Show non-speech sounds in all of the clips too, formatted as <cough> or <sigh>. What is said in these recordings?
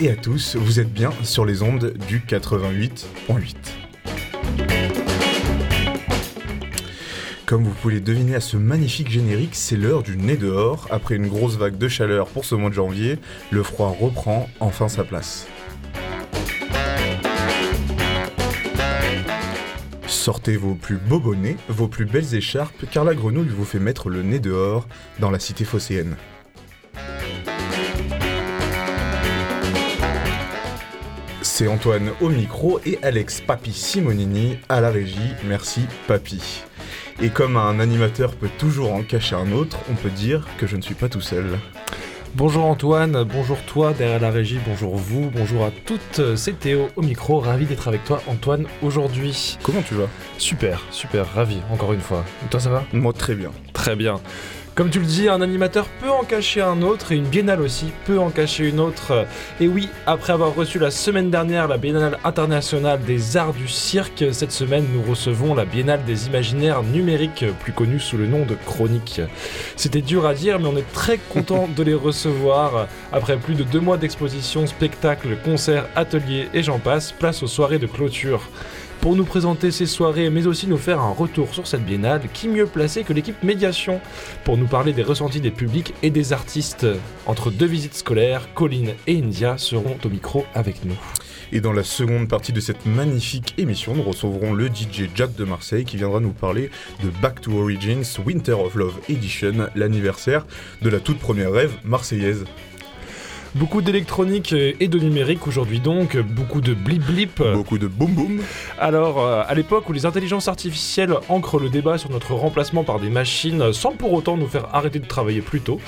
et à tous, vous êtes bien sur les ondes du 88.8. Comme vous pouvez deviner à ce magnifique générique, c'est l'heure du nez dehors. Après une grosse vague de chaleur pour ce mois de janvier, le froid reprend enfin sa place. Sortez vos plus beaux bonnets, vos plus belles écharpes, car la grenouille vous fait mettre le nez dehors dans la cité phocéenne. C'est Antoine au micro et Alex Papi Simonini à la régie. Merci Papi. Et comme un animateur peut toujours en cacher un autre, on peut dire que je ne suis pas tout seul. Bonjour Antoine, bonjour toi derrière la régie, bonjour vous, bonjour à toutes, c'est Théo au micro, ravi d'être avec toi Antoine aujourd'hui. Comment tu vas? Super, super, ravi encore une fois. Et toi ça va? Moi très bien. Très bien. Comme tu le dis, un animateur peut en cacher un autre et une biennale aussi peut en cacher une autre. Et oui, après avoir reçu la semaine dernière la Biennale internationale des arts du cirque, cette semaine nous recevons la Biennale des imaginaires numériques, plus connue sous le nom de Chronique. C'était dur à dire, mais on est très content <laughs> de les recevoir. Après plus de deux mois d'exposition, spectacles, concerts, ateliers et j'en passe, place aux soirées de clôture. Pour nous présenter ces soirées, mais aussi nous faire un retour sur cette biennale, qui mieux placé que l'équipe médiation pour nous parler des ressentis des publics et des artistes. Entre deux visites scolaires, Colline et India seront au micro avec nous. Et dans la seconde partie de cette magnifique émission, nous recevrons le DJ Jack de Marseille qui viendra nous parler de Back to Origins Winter of Love Edition, l'anniversaire de la toute première rêve marseillaise. Beaucoup d'électronique et de numérique aujourd'hui donc, beaucoup de blip blip. Beaucoup de boum boum. Alors, euh, à l'époque où les intelligences artificielles ancrent le débat sur notre remplacement par des machines sans pour autant nous faire arrêter de travailler plus tôt,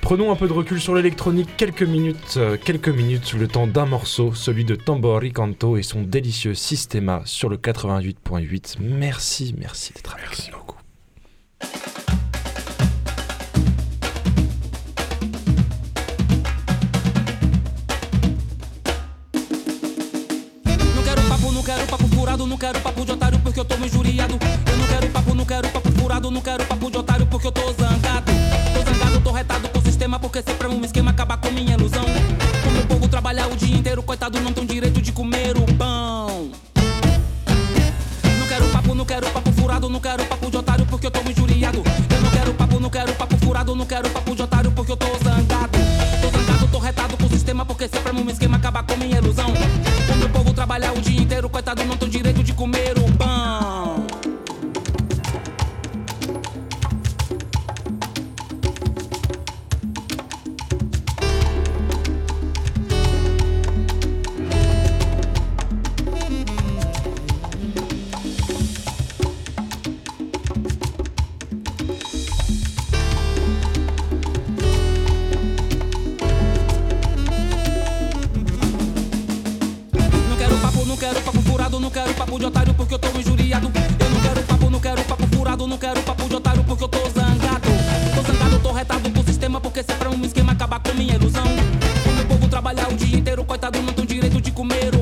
prenons un peu de recul sur l'électronique quelques minutes, euh, quelques minutes le temps d'un morceau, celui de Tambori Canto et son délicieux Systema sur le 88.8. Merci, merci d'être avec Merci beaucoup. Porque eu tô injuriado. Eu não quero papo, não quero papo furado, não quero papo de otário porque eu tô zangado. Tô zangado, tô retado com o sistema porque sempre é um esquema acabar com minha ilusão. O meu povo trabalhar o dia inteiro, coitado, não tem direito de comer o pão. Não quero papo, não quero papo furado, não quero papo de otário porque eu tô injuriado. Eu não quero papo, não quero papo furado, não quero papo de otário porque eu tô zangado. Tô zangado, tô retado com o sistema porque sempre é um esquema acabar com minha ilusão. O meu povo trabalhar o dia inteiro, coitado, não tem direito de comer o não quero papo de otário porque eu tô injuriado. Eu não quero papo, não quero papo furado, não quero papo de otário porque eu tô zangado. Tô zangado, tô retado com o sistema porque sempre é um esquema acabar com minha ilusão. O meu povo trabalhar o dia inteiro, coitado, não tem direito de comer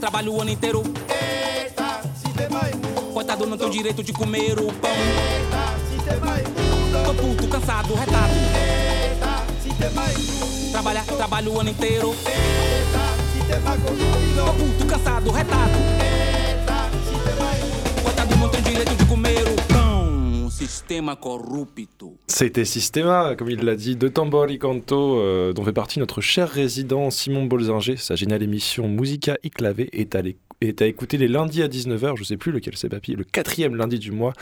trabalho o ano inteiro. Coitado, não tem direito de comer o pão. Tô puto, cansado, retado. Trabalhar, trabalho o ano inteiro. Tô puto, cansado, retado. Sistema corrupto. C'était Systema, comme il l'a dit, de Tambori Canto, euh, dont fait partie notre cher résident Simon Bolzinger. Sa géniale émission Musica Clavé est à, est à écouter les lundis à 19h, je sais plus lequel c'est papy, le quatrième lundi du mois,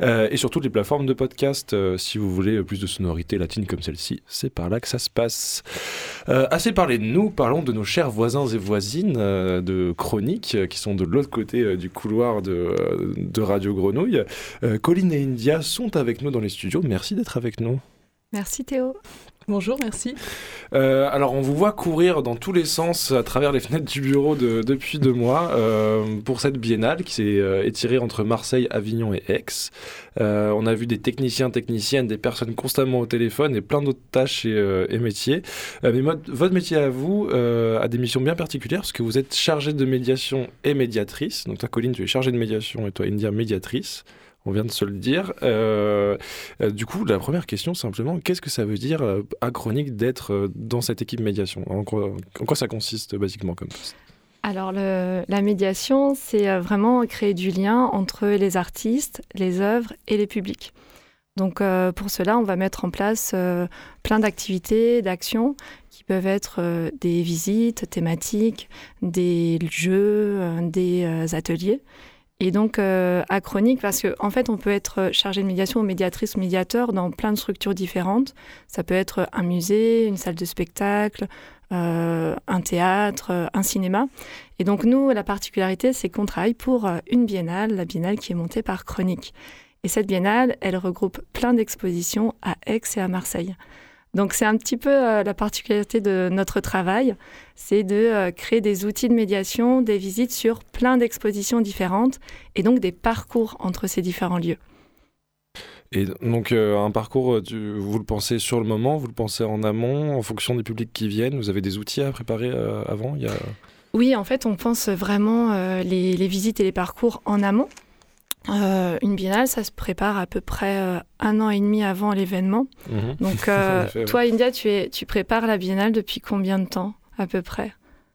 euh, et sur toutes les plateformes de podcast. euh, si vous voulez plus de sonorités latines comme celle-ci, c'est par là que ça se passe. Euh, assez parlé de nous, parlons de nos chers voisins et voisines de Chronique, euh, qui sont de l'autre côté du couloir de, Radio Grenouille. Colline et India sont avec nous dans les studios. Merci d'être avec nous. Merci Théo. Bonjour, merci. Euh, alors, on vous voit courir dans tous les sens à travers les fenêtres du bureau de- depuis deux mois euh, pour cette biennale qui s'est euh, étirée entre Marseille, Avignon et Aix. On a vu des techniciens, techniciennes, des personnes constamment au téléphone et plein d'autres tâches et, métiers. Mais votre métier à vous a des missions bien particulières parce que vous êtes chargé de médiation et médiatrice. Donc, toi, Colline, tu es chargée de médiation et toi, India, médiatrice. On vient de se le dire. Euh, euh, du coup, la première question, simplement, qu'est-ce que ça veut dire euh, à Chronique d'être dans cette équipe médiation? En quoi, ça consiste basiquement comme Alors la médiation, c'est vraiment créer du lien entre les artistes, les œuvres et les publics. Donc pour cela, on va mettre en place plein d'activités, d'actions qui peuvent être des visites thématiques, des jeux, des ateliers. Et donc euh, à Chronique, parce qu'en en fait, on peut être chargé de médiation ou médiatrice ou médiateur dans plein de structures différentes. Ça peut être un musée, une salle de spectacle, euh, un théâtre, euh, un cinéma. Et donc nous, la particularité, c'est qu'on travaille pour euh, une biennale, la biennale qui est montée par Chronique. Et cette biennale, elle regroupe plein d'expositions à Aix et à Marseille. Donc c'est un petit peu euh, la particularité de notre travail, c'est de euh, créer des outils de médiation, des visites sur plein d'expositions différentes et donc des parcours entre ces différents lieux. Et donc, euh, un parcours, tu- vous le pensez sur le moment, vous le pensez en amont, en fonction des publics qui viennent Vous avez des outils à préparer avant? Il y a... Oui, en fait, on pense vraiment les, les visites et les parcours en amont. Euh, une biennale, ça se prépare à peu près euh, un an et demi avant l'événement. Mhm. Donc, <laughs> euh, effet, ouais. toi, India, tu, es, tu prépares la biennale depuis combien de temps, à peu près?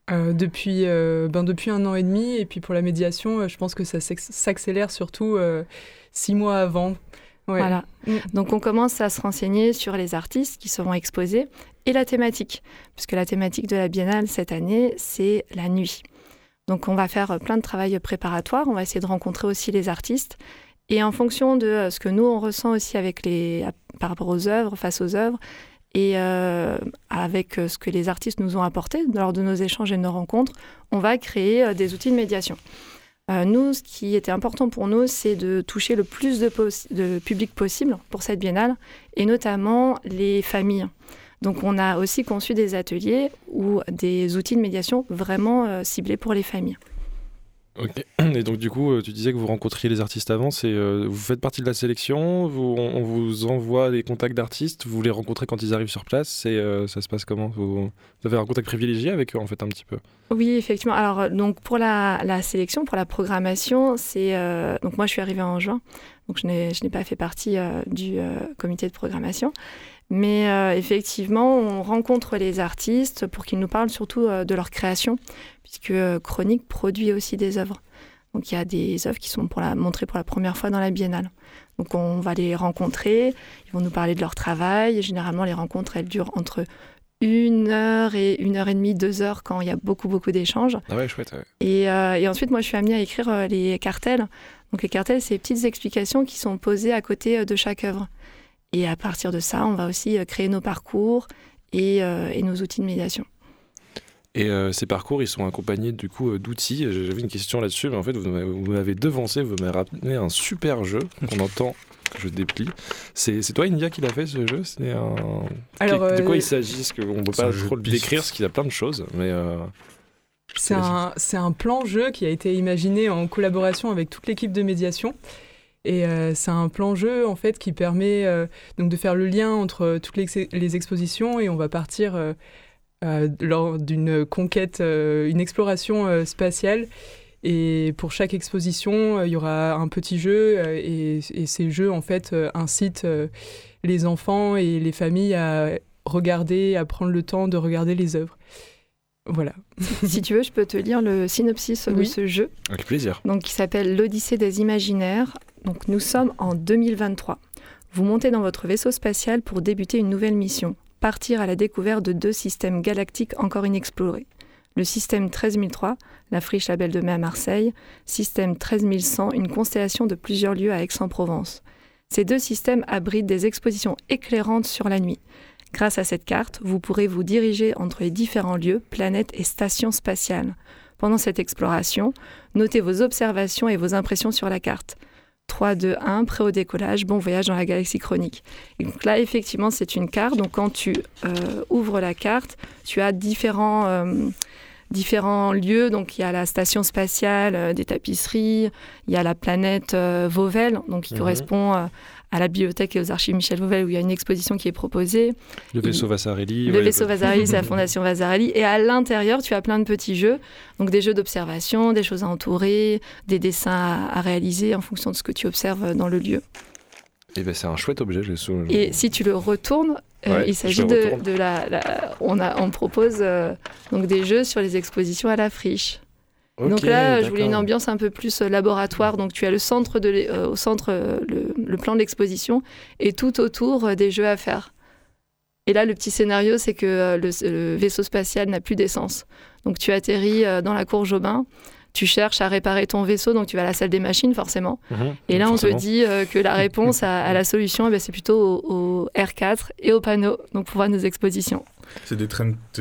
Euh, depuis, euh, ben, depuis un an et demi, et puis pour la médiation, euh, je pense que ça s'ac- s'accélère surtout euh, six mois avant. Ouais. Voilà. Mm. Donc, on commence à se renseigner sur les artistes qui seront exposés et la thématique, puisque la thématique de la biennale cette année, c'est la nuit. Donc, on va faire euh, plein de travail préparatoire. On va essayer de rencontrer aussi les artistes. Et en fonction de euh, ce que nous, on ressent aussi avec les, par rapport aux œuvres, face aux œuvres, et euh, avec ce que les artistes nous ont apporté lors de nos échanges et de nos rencontres, on va créer des outils de médiation. Nous, ce qui était important pour nous, c'est de toucher le plus de public possible pour cette biennale, et notamment les familles. Donc, on a aussi conçu des ateliers ou des outils de médiation vraiment euh, ciblés pour les familles. Ok. <clears throat> Et donc, du coup, euh, tu disais que vous rencontriez les artistes avant. C'est, euh, vous faites partie de la sélection vous, on, on vous envoie les contacts d'artistes. Vous les rencontrez quand ils arrivent sur place. C'est, euh, ça se passe comment? Vous, vous avez un contact privilégié avec eux, en fait, un petit peu? Oui, effectivement. Alors, donc pour la, la sélection, pour la programmation, c'est euh, donc moi je suis arrivée en juin, donc je n'ai je n'ai pas fait partie du comité de programmation, mais euh, effectivement, on rencontre les artistes pour qu'ils nous parlent surtout euh, de leur création, puisque euh, Chronique produit aussi des œuvres. Donc il y a des œuvres qui sont pour la, montrées pour la première fois dans la biennale. Donc on va les rencontrer, ils vont nous parler de leur travail. Et généralement, les rencontres, elles durent entre une heure et une heure et demie, deux heures quand il y a beaucoup, beaucoup d'échanges. Ah ouais, chouette. ouais. Et, euh, et ensuite, moi, je suis amenée à écrire les cartels. Donc les cartels, c'est les petites explications qui sont posées à côté de chaque œuvre. Et à partir de ça, on va aussi euh, créer nos parcours et, euh, et nos outils de médiation. Et euh, ces parcours, ils sont accompagnés du coup d'outils. J'avais une question là-dessus, mais en fait, vous m'avez- devancé, vous m'avez ramené un super jeu qu'on <laughs> entend. que Je déplie. C'est toi, India, qui l'a fait ce jeu? C'est un... Alors, de quoi euh, il s'agit? Qu'on ne peut pas trop le décrire, parce qu'il y a plein de choses. Mais euh, C'est un, c'est un plan jeu qui a été imaginé en collaboration avec toute l'équipe de médiation. Et euh, c'est un plan jeu en fait qui permet euh, donc de faire le lien entre toutes les, ex- les expositions et on va partir euh, lors d'une conquête, une exploration spatiale. Et pour chaque exposition, il y aura un petit jeu et, et, ces jeux en fait incitent les enfants et les familles à regarder, à prendre le temps de regarder les œuvres. Voilà. <laughs> si tu veux, je peux te lire le synopsis de ce jeu. Avec plaisir. Donc, qui s'appelle L'Odyssée des imaginaires. Donc, nous sommes en 2023. Vous montez dans votre vaisseau spatial pour débuter une nouvelle mission. Partir à la découverte de deux systèmes galactiques encore inexplorés. Le système 13003, la friche La Belle de Mai à Marseille. Système 13100, une constellation de plusieurs lieux à Aix-en-Provence. Ces deux systèmes abritent des expositions éclairantes sur la nuit. Grâce à cette carte, vous pourrez vous diriger entre les différents lieux, planètes et stations spatiales. Pendant cette exploration, notez vos observations et vos impressions sur la carte. 3, 2, 1, prêt au décollage, bon voyage dans la galaxie chronique. Et donc là, effectivement, c'est une carte. Donc quand tu euh, ouvres la carte, tu as différents, euh, différents lieux. Donc il y a la station spatiale euh, des tapisseries, il y a la planète Vauvel, donc qui mhm. correspond à la bibliothèque et aux archives Michel Vauvel où il y a une exposition qui est proposée. Le vaisseau Vasarely. Le vaisseau Vasarely, c'est la <laughs> fondation Vasarely. Et à l'intérieur, tu as plein de petits jeux, donc des jeux d'observation, des choses à entourer, des dessins à, réaliser en fonction de ce que tu observes dans le lieu. Et eh ben c'est un chouette objet, je Et si tu le retournes, euh, il s'agit de, la, on, a, on propose euh, donc des jeux sur les expositions à la friche donc là, je voulais une ambiance un peu plus euh, laboratoire. Donc tu as le centre, de euh, au centre euh, le, plan de l'exposition et tout autour des jeux à faire. Et là, le petit scénario, c'est que le, vaisseau spatial n'a plus d'essence. Donc tu atterris dans la cour Jobin, tu cherches à réparer ton vaisseau, donc tu vas à la salle des machines forcément. Mhm. et là, on te dit que la réponse à, la solution, eh ben, c'est plutôt au, au, R4 et au panneau, donc pour voir nos expositions. C'est des,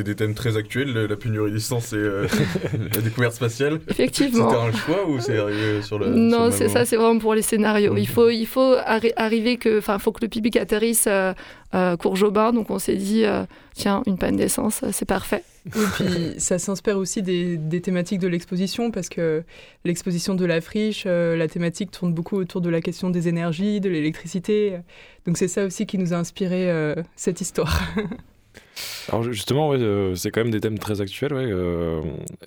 des, thèmes très actuels, la pénurie d'essence et euh, <laughs> la découverte spatiale. Effectivement. C'était un choix ou c'est arrivé sur le. Non, c'est ça, c'est vraiment pour les scénarios. Il faut, il faut arriver que, enfin, faut que le public atterrisse euh, euh Courjobin, donc on s'est dit, euh, tiens, une panne d'essence, c'est parfait. Et puis ça s'inspire aussi des, des, thématiques de l'exposition parce que l'exposition de la friche, la thématique tourne beaucoup autour de la question des énergies, de l'électricité. Donc c'est ça aussi qui nous a inspiré cette histoire. <laughs> Alors justement, euh, c'est quand même des thèmes très actuels. Euh,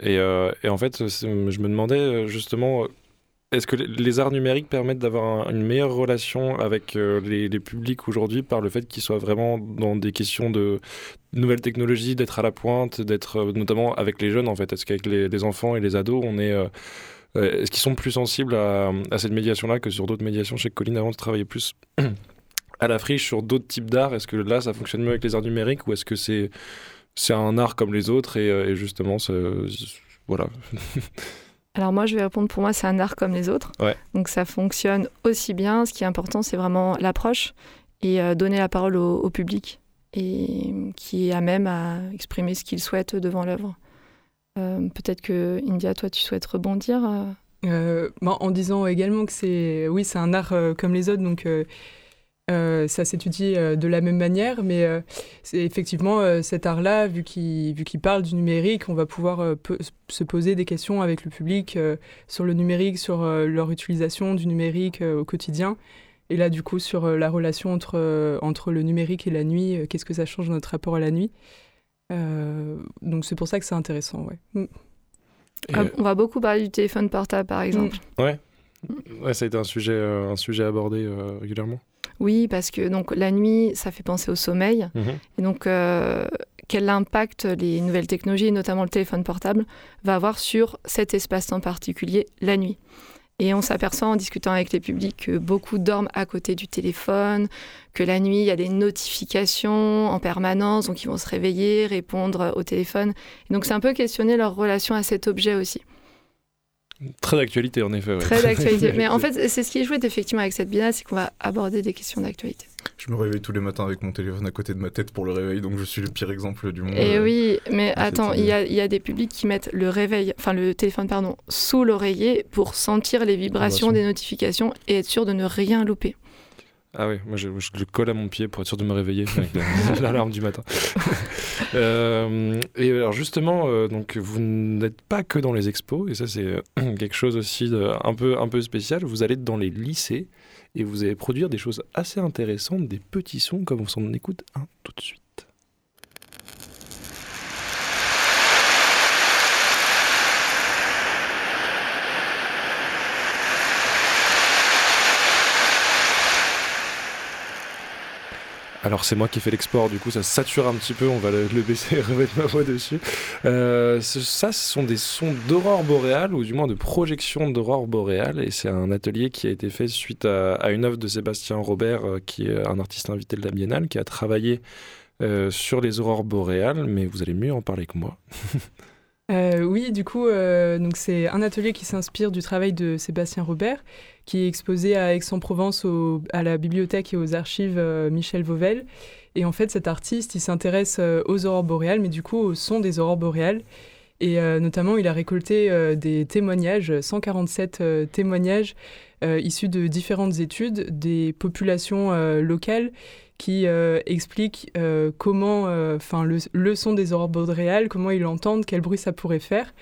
euh, et, en fait, je me demandais justement, est-ce que les arts numériques permettent d'avoir une meilleure relation avec les, publics aujourd'hui par le fait qu'ils soient vraiment dans des questions de nouvelles technologies, d'être à la pointe, d'être notamment avec les jeunes en fait? Est-ce qu'avec les, enfants et les ados, on est... Est-ce qu'ils sont plus sensibles à, cette médiation-là que sur d'autres médiations? Je sais que Colline, avant, de travailler plus à la friche sur d'autres types d'art? Est-ce que là, ça fonctionne mieux avec les arts numériques ou est-ce que c'est c'est un art comme les autres et, euh, justement, voilà. <laughs> Alors moi, je vais répondre pour moi, c'est un art comme les autres. Donc ça fonctionne aussi bien. Ce qui est important, c'est vraiment l'approche et euh, donner la parole au, public et qui est à même à exprimer ce qu'il souhaite devant l'œuvre. Euh, peut-être que India, toi, tu souhaites rebondir. en disant également que c'est, oui, c'est un art comme les autres, donc euh, ça s'étudie euh, de la même manière, mais euh, c'est effectivement cet art-là, vu qu'il parle du numérique, on va pouvoir se poser des questions avec le public sur le numérique, sur leur utilisation du numérique au quotidien. Et là, du coup, sur la relation entre, entre le numérique et la nuit, qu'est-ce que ça change notre rapport à la nuit? Donc c'est pour ça que c'est intéressant, ouais. Mm. Ah, on va beaucoup parler du téléphone portable, par exemple. Ouais. ouais, ça a été un sujet, un sujet abordé régulièrement. Oui, parce que donc la nuit, ça fait penser au sommeil. Mhm. Et donc, euh, quel impact les nouvelles technologies, notamment le téléphone portable, va avoir sur cet espace en particulier, la nuit? Et on s'aperçoit en discutant avec les publics que beaucoup dorment à côté du téléphone, que la nuit, il y a des notifications en permanence, donc ils vont se réveiller, répondre au téléphone. Et donc c'est un peu questionner leur relation à cet objet aussi. Très d'actualité, en effet. Très d'actualité. <laughs> Mais en fait, c'est ce qui est chouette, effectivement, avec cette biennale, c'est qu'on va aborder des questions d'actualité. Je me réveille tous les matins avec mon téléphone à côté de ma tête pour le réveil, donc je suis le pire exemple du monde. Et oui, mais attends, il y, a, y, a, des publics qui mettent le réveil, enfin le téléphone, pardon, sous l'oreiller pour sentir les vibrations des notifications et être sûr de ne rien louper. Ah oui, moi je, le colle à mon pied pour être sûr de me réveiller avec <laughs> l'alarme du matin. <laughs> Euh, et alors justement, euh, donc vous n'êtes pas que dans les expos, et ça c'est euh, <clears throat> quelque chose aussi de, un, peu, un peu spécial. Vous allez dans les lycées et vous allez produire des choses assez intéressantes, des petits sons, comme on s'en écoute tout de suite. Alors c'est moi qui fais l'export, du coup ça sature un petit peu, on va le, baisser et <laughs> remettre ma voix dessus. Euh, ça, ce sont des sons d'aurore boréale, ou du moins de projection d'aurore boréale, et c'est un atelier qui a été fait suite à, une œuvre de Sébastien Robert, euh, qui est un artiste invité de la Biennale, qui a travaillé euh, sur les aurores boréales, mais vous allez mieux en parler que moi. <laughs> oui, du coup, donc c'est un atelier qui s'inspire du travail de Sébastien Robert, qui est exposé à Aix-en-Provence à la bibliothèque et aux archives euh, Michel Vauvel. Et en fait, cet artiste, il s'intéresse euh, aux aurores boréales, mais du coup au son des aurores boréales. Et euh, notamment, il a récolté des témoignages, 147 témoignages issus de différentes études des populations locales qui expliquent comment, enfin, le, le, son des aurores boréales, comment ils l'entendent, quel bruit ça pourrait faire.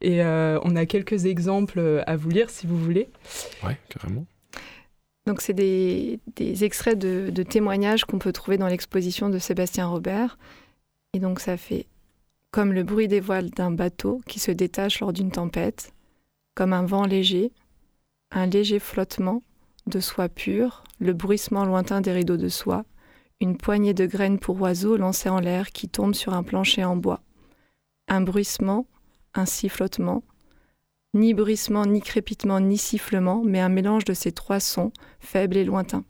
Et euh, on a quelques exemples euh, à vous lire si vous voulez. Oui, carrément. Donc, c'est des, extraits de, témoignages qu'on peut trouver dans l'exposition de Sébastien Robert. Et donc, ça fait comme le bruit des voiles d'un bateau qui se détache lors d'une tempête, comme un vent léger, un léger flottement de soie pure, le bruissement lointain des rideaux de soie, une poignée de graines pour oiseaux lancées en l'air qui tombent sur un plancher en bois, un bruissement un sifflotement, ni bruissement, ni crépitement, ni sifflement, mais un mélange de ces trois sons, faibles et lointains.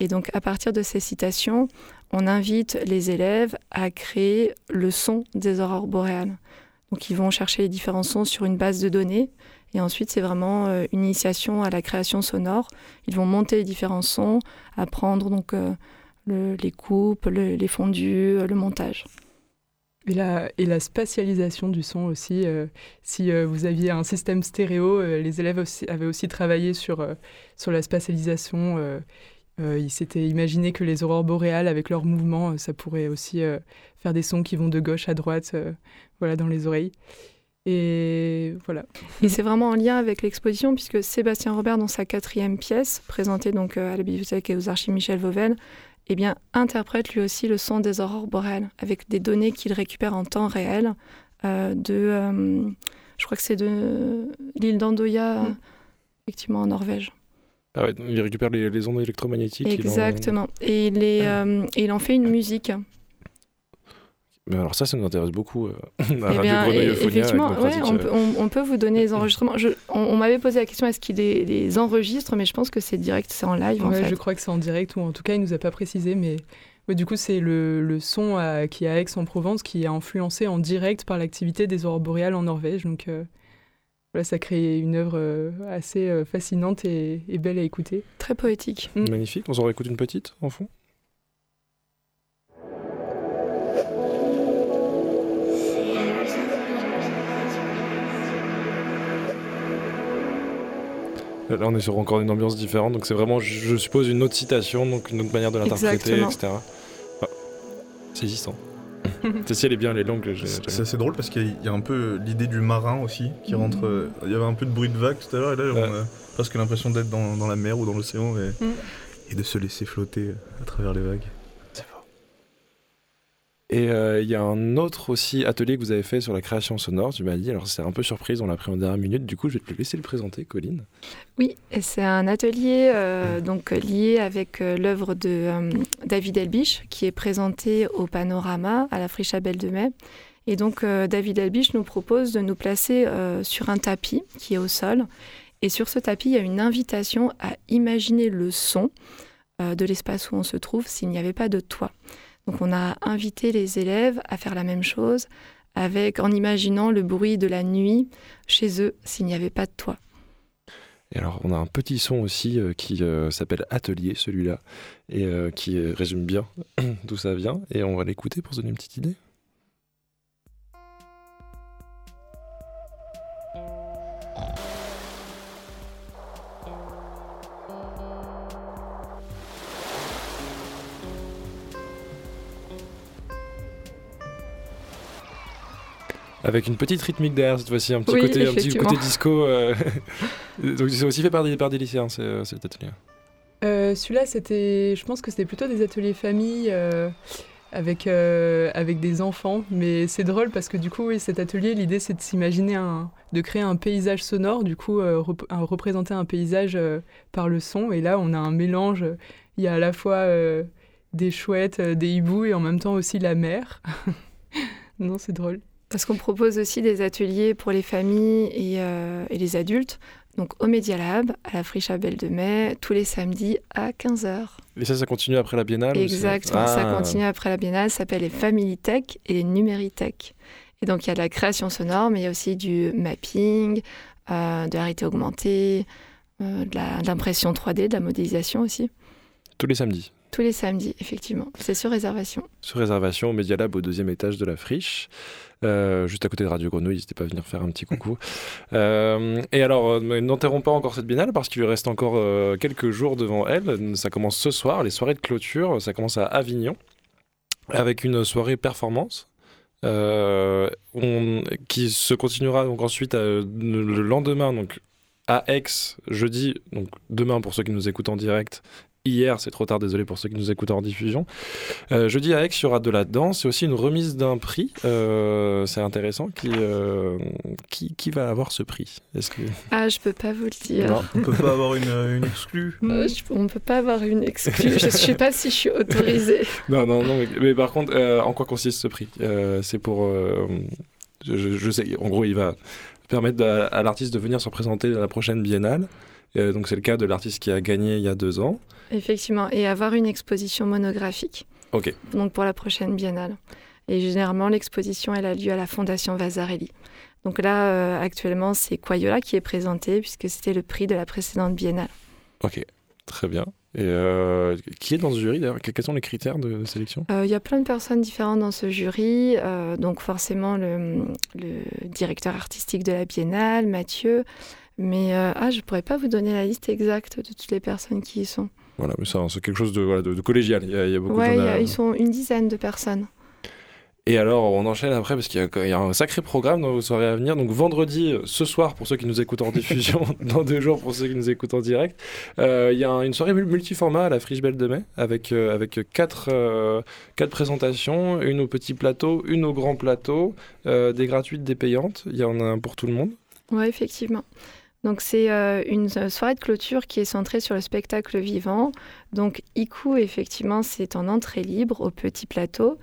Et donc à partir de ces citations, on invite les élèves à créer le son des aurores boréales. Donc ils vont chercher les différents sons sur une base de données et ensuite c'est vraiment euh, une initiation à la création sonore. Ils vont monter les différents sons, apprendre donc euh, les coupes, les fondus, le montage. Et la, spatialisation du son aussi. Euh, si euh, vous aviez un système stéréo, euh, les élèves avaient aussi travaillé sur, sur la spatialisation. Ils s'étaient imaginé que les aurores boréales, avec leurs mouvements, ça pourrait aussi faire des sons qui vont de gauche à droite voilà, dans les oreilles. Et voilà. Et c'est vraiment en lien avec l'exposition, puisque Sébastien Robert, dans sa quatrième pièce, présentée donc à la bibliothèque et aux archives Michel Vauvel, eh bien, interprète lui aussi le son des aurores boréales, avec des données qu'il récupère en temps réel euh, de, euh, je crois que c'est de l'île d'Andoya, mm. effectivement en Norvège. Ah ouais, il récupère les, ondes électromagnétiques. Exactement. Et il, euh, et il en fait une musique mais alors ça, ça nous intéresse beaucoup euh, <laughs> à eh Radio Effectivement, on, peut, vous donner les enregistrements. on, m'avait posé la question est-ce qu'il les, enregistre, mais je pense que c'est direct, c'est en live. en fait. je crois que c'est en direct, ou en tout cas, il nous a pas précisé, mais du coup, c'est le, son qui est à Aix-en-Provence qui est influencé en direct par l'activité des aurores boréales en Norvège. Donc euh, voilà, ça crée une œuvre euh, assez euh, fascinante et, belle à écouter. Très poétique. Mm. Magnifique. On s'en écouter une petite en fond? Là, on est sur encore une ambiance différente, donc c'est vraiment, je suppose, une autre citation, donc une autre manière de l'interpréter, etc. Ah, saisissant. <laughs> si elle est bien, les langues. C'est assez drôle parce qu'il y a un peu l'idée du marin aussi qui mm. rentre. Euh, il y avait un peu de bruit de vague tout à l'heure, et là, on a presque l'impression d'être dans, la mer ou dans l'océan et, mm. et de se laisser flotter à travers les vagues. Et euh, il y a un autre aussi atelier que vous avez fait sur la création sonore, tu m'as dit. Alors c'est un peu surprise, on l'a pris en dernière minute. Du coup, je vais te laisser le présenter, Colline. Oui, c'est un atelier euh, donc lié avec euh, l'œuvre de David Elbich qui est présenté au Panorama à la Friche à Belle de Mai. Et donc David Elbich nous propose de nous placer sur un tapis qui est au sol. Et sur ce tapis, il y a une invitation à imaginer le son de l'espace où on se trouve s'il n'y avait pas de toit. Donc on a invité les élèves à faire la même chose avec en imaginant le bruit de la nuit chez eux s'il n'y avait pas de toit. Et alors on a un petit son aussi euh, qui euh, s'appelle Atelier celui-là et euh, qui résume bien <clears throat> d'où ça vient et on va l'écouter pour se donner une petite idée. Avec une petite rythmique derrière cette fois-ci, un petit, côté, un petit côté disco. Euh, <laughs> donc c'est aussi fait par des, par des lycéens, euh, cet atelier. Euh, Celui-là, c'était, je pense que c'était plutôt des ateliers famille avec, avec des enfants. Mais c'est drôle parce que du coup, oui, cet atelier, l'idée c'est de s'imaginer, un, de créer un paysage sonore, du coup, représenter un paysage par le son. Et là, on a un mélange. Il y a à la fois des chouettes, des hiboux et en même temps aussi la mer. <laughs> non, c'est drôle. Parce qu'on propose aussi des ateliers pour les familles et, euh, et les adultes. Donc au Media Lab, à la Friche à Belle de Mai, tous les samedis à 15h. Et ça, ça continue après la biennale Exactement, ça Ah. continue après la biennale, ça s'appelle les Family Tech et les Numéritech. Et donc il y a de la création sonore, mais il y a aussi du mapping, euh, de la réalité augmentée, euh, de l'impression 3D, de la modélisation aussi. Tous les samedis. Tous les samedis, effectivement. C'est sur réservation. Sur réservation au Media Lab au deuxième étage de la friche, juste à côté de Radio Grenouille. N'hésitez pas à venir faire un petit coucou. <laughs> Euh, et alors, euh, n'enterrons pas encore cette biennale parce qu'il reste encore euh, quelques jours devant elle. Ça commence ce soir, les soirées de clôture. Ça commence à Avignon avec une soirée performance. euh, qui se continuera donc ensuite euh, le lendemain donc à Aix jeudi donc demain pour ceux qui nous écoutent en direct hier c'est trop tard désolé pour ceux qui nous écoutent en diffusion euh, jeudi à Aix, il y aura de la danse et aussi une remise d'un prix. Euh, c'est intéressant. Qui, euh, qui, qui va avoir ce prix? Est-ce que Ah, je peux pas vous le dire. Non. On peut pas avoir une, une exclue <laughs> je- on peut pas avoir une excuse. je sais pas si je suis autorisée. <laughs> non, non, non. Mais, mais par contre, euh, en quoi consiste ce prix? Euh, C'est pour, euh, je sais. En gros, il va permettre à, à l'artiste de venir se présenter à la prochaine biennale. Euh, donc c'est le cas de l'artiste qui a gagné il y a deux ans. Effectivement, et avoir une exposition monographique. Ok. Donc pour la prochaine biennale. Et généralement, l'exposition, elle a lieu à la Fondation Vasarely. Donc là, euh, actuellement, c'est Quayola qui est présenté, puisque c'était le prix de la précédente biennale. Ok. Très bien. Et euh, qui est dans ce jury d'ailleurs? Quels sont les critères de sélection? Euh, Il y a plein de personnes différentes dans ce jury. euh, donc forcément, le, le directeur artistique de la biennale, Mathieu. Mais euh, ah, je pourrais pas vous donner la liste exacte de toutes les personnes qui y sont. Voilà, mais ça, c'est quelque chose de, voilà, de, de collégial. Il y a, il y a beaucoup Ouais, de y a- ils sont une dizaine de personnes. Et alors, on enchaîne après parce qu'il y, a- il y a un sacré programme dans vos soirées à venir. Donc, vendredi, euh, ce soir, pour ceux qui nous écoutent en diffusion, <laughs> dans deux jours, pour ceux qui nous écoutent en direct, euh, il y a un- une soirée mul- multiformat à la Friche Belle de Mai avec, euh, avec quatre, euh, quatre présentations, une au petit plateau, une au grand plateau, des gratuites, des payantes. Il y en a un pour tout le monde. Oui, effectivement. Donc c'est euh, une euh, soirée de clôture qui est centrée sur le spectacle vivant. Donc Iku, effectivement, c'est en entrée libre au petit plateau.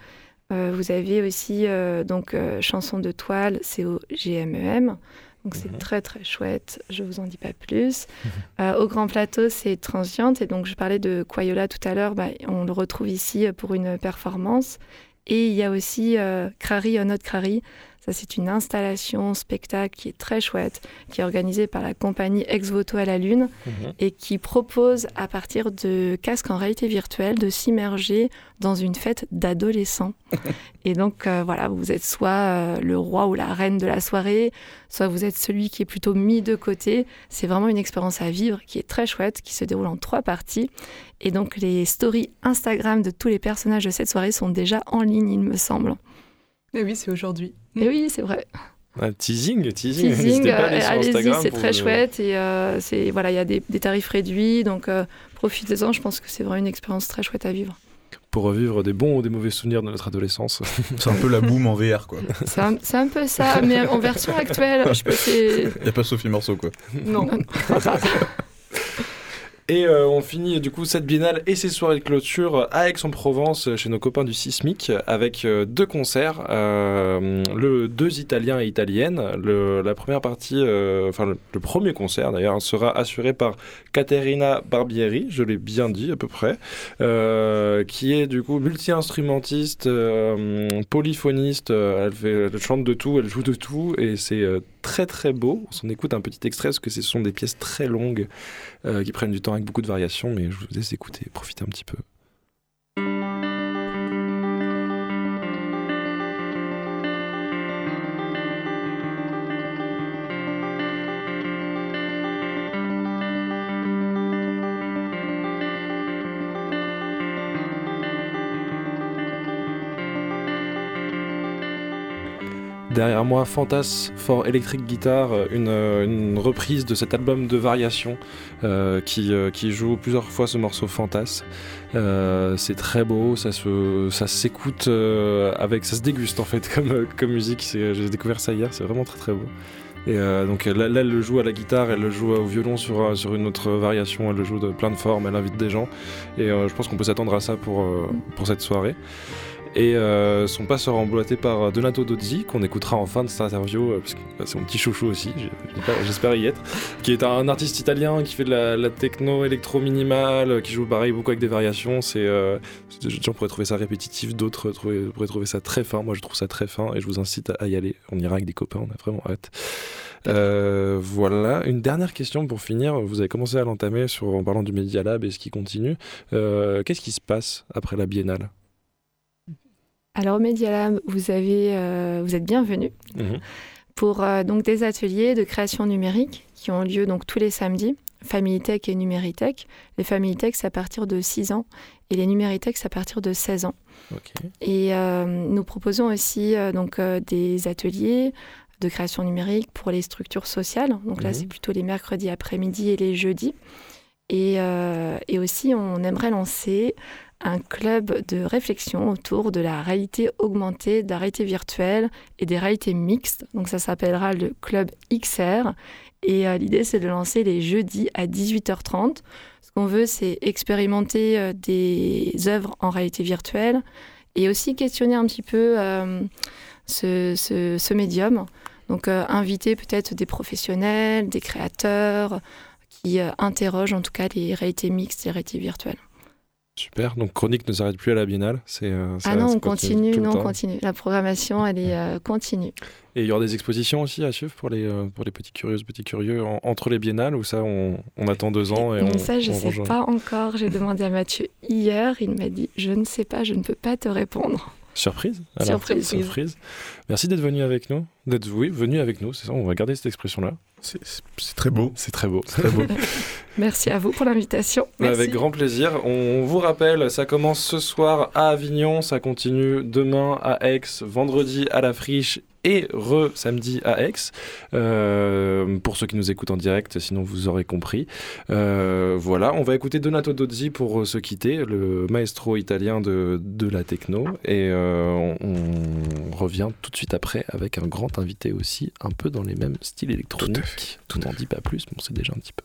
Euh, vous avez aussi euh, donc chanson de toile, c'est au GMEM. Donc c'est Mhm. très très chouette, je vous en dis pas plus. <laughs> Au grand plateau, c'est Transient. Et donc je parlais de Quayola tout à l'heure, bah, on le retrouve ici pour une performance. Et il y a aussi Crary Not Crary. Ça, c'est une installation spectacle qui est très chouette, qui est organisée par la compagnie Ex Voto à la Lune et qui propose, à partir de casques en réalité virtuelle, de s'immerger dans une fête d'adolescents. <laughs> et donc, euh, voilà, vous êtes soit euh, le roi ou la reine de la soirée, soit vous êtes celui qui est plutôt mis de côté. C'est vraiment une expérience à vivre qui est très chouette, qui se déroule en trois parties. Et donc, les stories Instagram de tous les personnages de cette soirée sont déjà en ligne, il me semble. Mais oui, c'est aujourd'hui. Et oui, c'est vrai. Un teasing, teasing. Teasing, N'hésitez pas à aller euh, allez-y, c'est très chouette et euh, c'est voilà, il y a des, des tarifs réduits, donc euh, profitez-en. Je pense que c'est vraiment une expérience très chouette à vivre. Pour revivre des bons ou des mauvais souvenirs de notre adolescence. <laughs> C'est un peu la boom en VR, quoi. C'est un, c'est un peu ça, mais en version actuelle. Je peux, c'est- <laughs> Y a pas Sophie Marceau, quoi. Non. <laughs> Et euh, on finit du coup cette biennale et ses soirées de clôture à Aix-en-Provence chez nos copains du Sismic avec euh, deux concerts, euh, le deux Italiens et Italiennes. Le, la première partie, enfin le, premier concert d'ailleurs, sera assuré par Caterina Barbieri, je l'ai bien dit à peu près, qui est du coup multi-instrumentiste, polyphoniste. elle, elle chante de tout, elle joue de tout et c'est très très beau. On s'en écoute un petit extrait parce que ce sont des pièces très longues euh, qui prennent du temps avec beaucoup de variations, mais je vous laisse écouter, profiter un petit peu. Derrière moi, Fantas for Electric Guitar, euh, une, euh, une reprise de cet album de variations euh, qui, euh, qui joue plusieurs fois ce morceau Fantas. Euh, c'est très beau, ça se, ça s'écoute euh, avec, ça se déguste en fait <laughs> comme, comme musique. J'ai découvert ça hier, c'est vraiment très très beau. Et euh, donc là, là, elle le joue à la guitare, elle le joue au violon sur, sur une autre variation, elle le joue de plein de formes, elle invite des gens. Et euh, je pense qu'on peut s'attendre à ça pour, euh, pour cette soirée. Et euh, son pas sera emboîté par Donato Dozzi, qu'on écoutera en fin de cette interview, euh, parce que bah, c'est mon petit chouchou aussi, j'espère- y être, qui est un artiste italien qui fait de la, la techno électro minimale, euh, qui joue pareil beaucoup avec des variations. C'est, euh, des gens pourraient trouver ça répétitif, d'autres pourraient trouver ça très fin. Moi, je trouve ça très fin et je vous incite à y aller. On ira avec des copains, on a vraiment hâte. Euh, voilà, une dernière question pour finir. Vous avez commencé à l'entamer en parlant du Media Lab et ce qui continue. Euh, Qu'est-ce qui se passe après la biennale? Alors au Media Lab, vous, avez, euh, vous êtes bienvenus Mhm. pour euh, donc des ateliers de création numérique qui ont lieu donc tous les samedis, Family Tech et Numéritech. Les Family Tech, c'est à partir de 6 ans et les Numéritech, c'est à partir de 16 ans. Et euh, nous proposons aussi euh, donc, des ateliers de création numérique pour les structures sociales. Donc là, Mhm. c'est plutôt les mercredis après-midi et les jeudis. Et, et aussi, on aimerait lancer un club de réflexion autour de la réalité augmentée, de la réalité virtuelle et des réalités mixtes. Donc ça s'appellera le club XR. Et euh, l'idée, c'est de lancer les jeudis à 18h30. Ce qu'on veut, c'est expérimenter euh, des œuvres en réalité virtuelle et aussi questionner un petit peu euh, ce, ce- médium. Donc inviter peut-être des professionnels, des créateurs qui interrogent en tout cas les réalités mixtes et les réalités virtuelles. Super. Donc Chronique ne s'arrête plus à la biennale. C'est, euh, ah non, on continue, non, on continue. La programmation, elle est euh, continue. Et il y aura des expositions aussi à suivre pour les, euh, pour les petits curieux, petits curieux en- entre les biennales ou ça on, on attend deux ans et Mais on, ça, je ne sais rejoint. pas encore. J'ai demandé à Mathieu hier. Il m'a dit Je ne sais pas, je ne peux pas te répondre. Surprise alors Surprise. Surprise. Merci d'être venu avec nous. D'être oui, venu avec nous, c'est ça, on va garder cette expression-là. C'est- très beau. C'est très beau, très beau. <laughs> Merci à vous pour l'invitation. Avec grand plaisir. On vous rappelle, ça commence ce soir à Avignon, ça continue demain à Aix, vendredi à la Friche et re samedi à Aix. Euh, pour ceux qui nous écoutent en direct, sinon vous aurez compris. Euh, voilà, on va écouter Donato Dozzi pour euh, se quitter, le maestro italien de, de la techno. Et euh, on, on revient tout de suite après avec un grand invité aussi, un peu dans les mêmes styles électroniques. Tout n'en dit pas plus, mais on sait déjà un petit peu.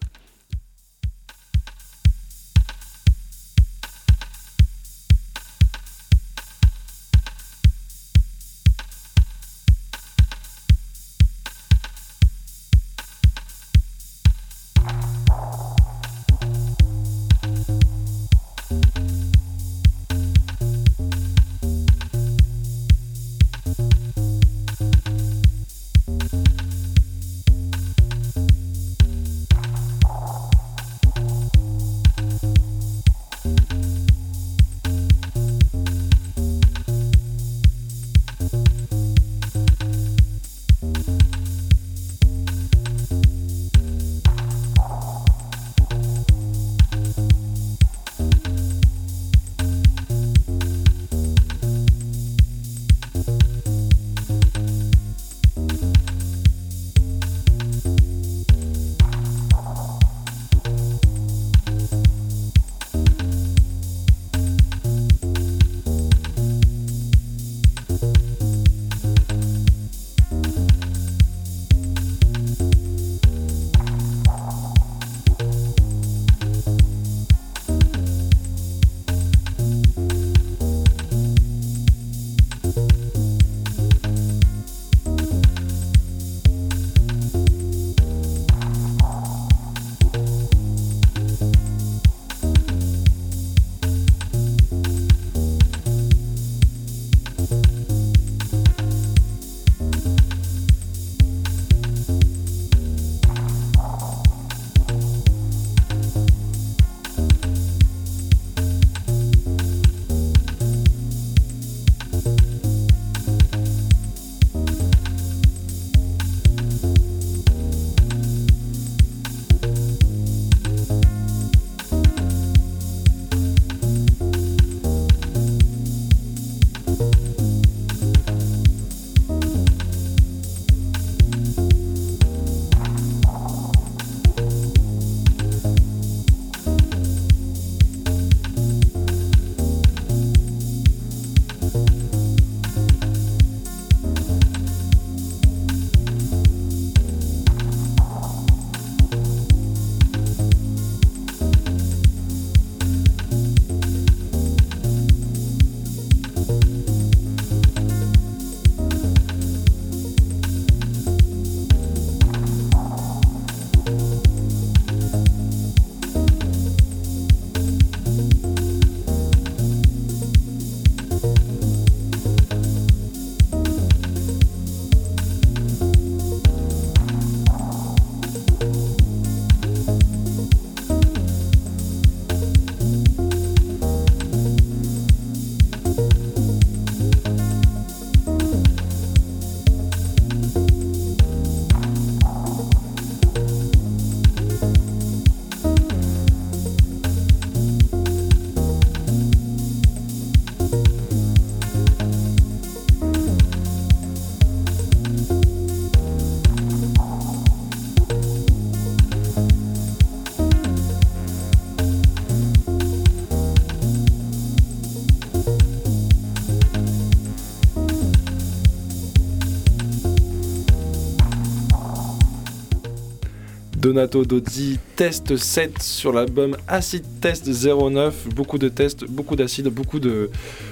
Donato Dozzi, test 7 sur l'album Acid Test 09. Beaucoup de tests, beaucoup d'acide, beaucoup de,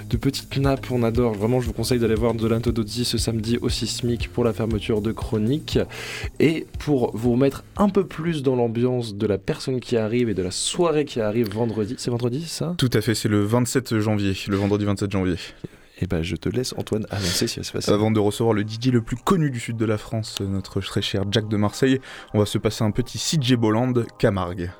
de petites nappes. On adore. Vraiment, je vous conseille d'aller voir Donato Dozzi ce samedi au Sismic pour la fermeture de Chronique. Et pour vous mettre un peu plus dans l'ambiance de la personne qui arrive et de la soirée qui arrive vendredi. C'est vendredi, ça? Tout à fait, c'est le 27 janvier, le vendredi 27 janvier. Et ben, je te laisse, Antoine, annoncer si ça se passe. Avant de recevoir le DJ le plus connu du sud de la France, notre très cher Jack de Marseille, on va se passer un petit CJ Bolland Camargue.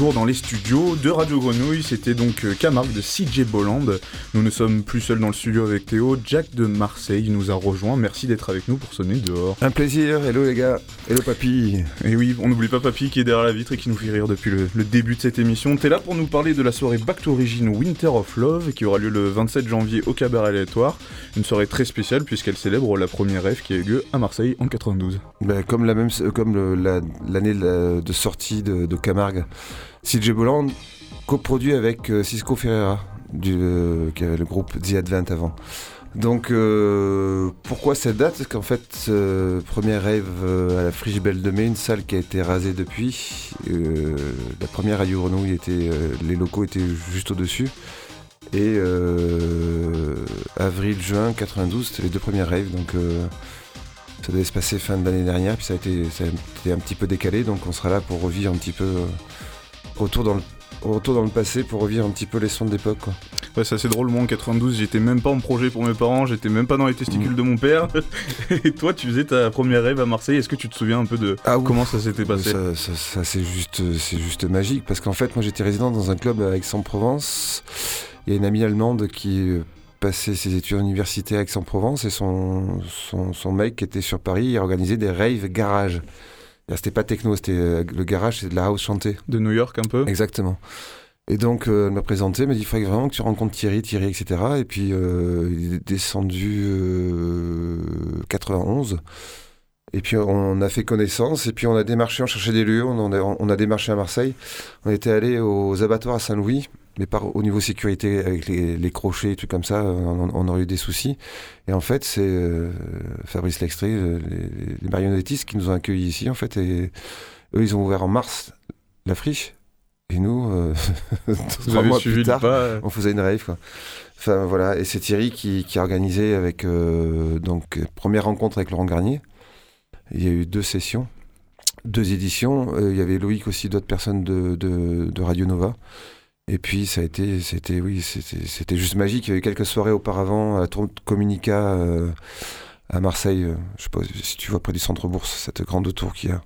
Retour dans les studios de Radio Grenouille, c'était donc euh, Camargue de CJ Bolland. Nous ne sommes plus seuls dans le studio avec Théo. Jack de Marseille nous a rejoint. Merci d'être avec nous pour sonner dehors. Un plaisir. Hello les gars. Hello papy. Et oui, on n'oublie pas papy qui est derrière la vitre et qui nous fait rire depuis le, le début de cette émission. T'es là pour nous parler de la soirée Back to Origin Winter of Love qui aura lieu le 27 janvier au Cabaret Aléatoire. Une soirée très spéciale puisqu'elle célèbre la première rêve qui a eu lieu à Marseille en 92. Ben, comme la même, euh, la- l'année de, la- de sortie de, de Camargue, CJ Bolland coproduit avec euh, Cisco Ferreira, du, euh, qui avait le groupe The Advent avant. Donc euh, pourquoi cette date? Parce qu'en fait, euh, première rêve à la Friche Belle de Mai, une salle qui a été rasée depuis. La première Radio Grenouille était, les locaux étaient juste au-dessus. Et avril-juin 92, c'était les deux premières rêves. Donc ça devait se passer fin de l'année dernière, puis ça a été un petit peu décalé. Donc on sera là pour revivre un petit peu. Retour, dans le, retour dans le passé pour revivre un petit peu les sons de l'époque. quoi. Ouais, c'est assez drôle. Moi en 92, j'étais même pas en projet pour mes parents, j'étais même pas dans les testicules Mm. de mon père. <laughs> et toi, tu faisais ta première rêve à Marseille. Est-ce que tu te souviens un peu de Ah comment ça s'était passé? Ça, ça- ça, c'est juste, c'est juste magique parce qu'en fait, moi j'étais résident dans un club à Aix-en-Provence. Il y a une amie allemande qui euh, passait ses études universitaires à Aix-en-Provence et son, son, son mec qui était sur Paris, il organisait des raves garage. C'était pas techno, c'était euh, le garage, c'est de la house chantée. De New York un peu Exactement. Et donc, euh, elle m'a présenté, elle m'a dit il faudrait vraiment que tu rencontres Thierry, Thierry, etc. Et puis, euh, il est descendu euh, 91. Et puis, on a fait connaissance. Et puis, on a démarché, on cherchait des lieux. On, a, on a démarché à Marseille. On était allé aux abattoirs à Saint-Louis. Mais par, au niveau sécurité, avec les, les crochets et trucs comme ça, on, on aurait eu des soucis. Et en fait, c'est euh, Fabrice Lextré, euh, les, les marionnettistes qui nous ont accueillis ici, en fait. Et eux, ils ont ouvert en mars la friche. Et nous, euh, <laughs> trois mois plus tard, pas euh, on faisait une rave. Quoi. Enfin voilà, et c'est Thierry qui, qui a organisé avec euh, donc première rencontre avec Laurent Garnier. Il y a eu deux sessions, deux éditions. Il y avait Loïc aussi, d'autres personnes de, de, de Radio Nova. Et puis ça a été, c'était oui, c'était juste magique. Il y avait quelques soirées auparavant à la tour de Communica euh, à Marseille. euh, je sais pas si tu vois près du centre Bourse, cette grande tour qu'il y a.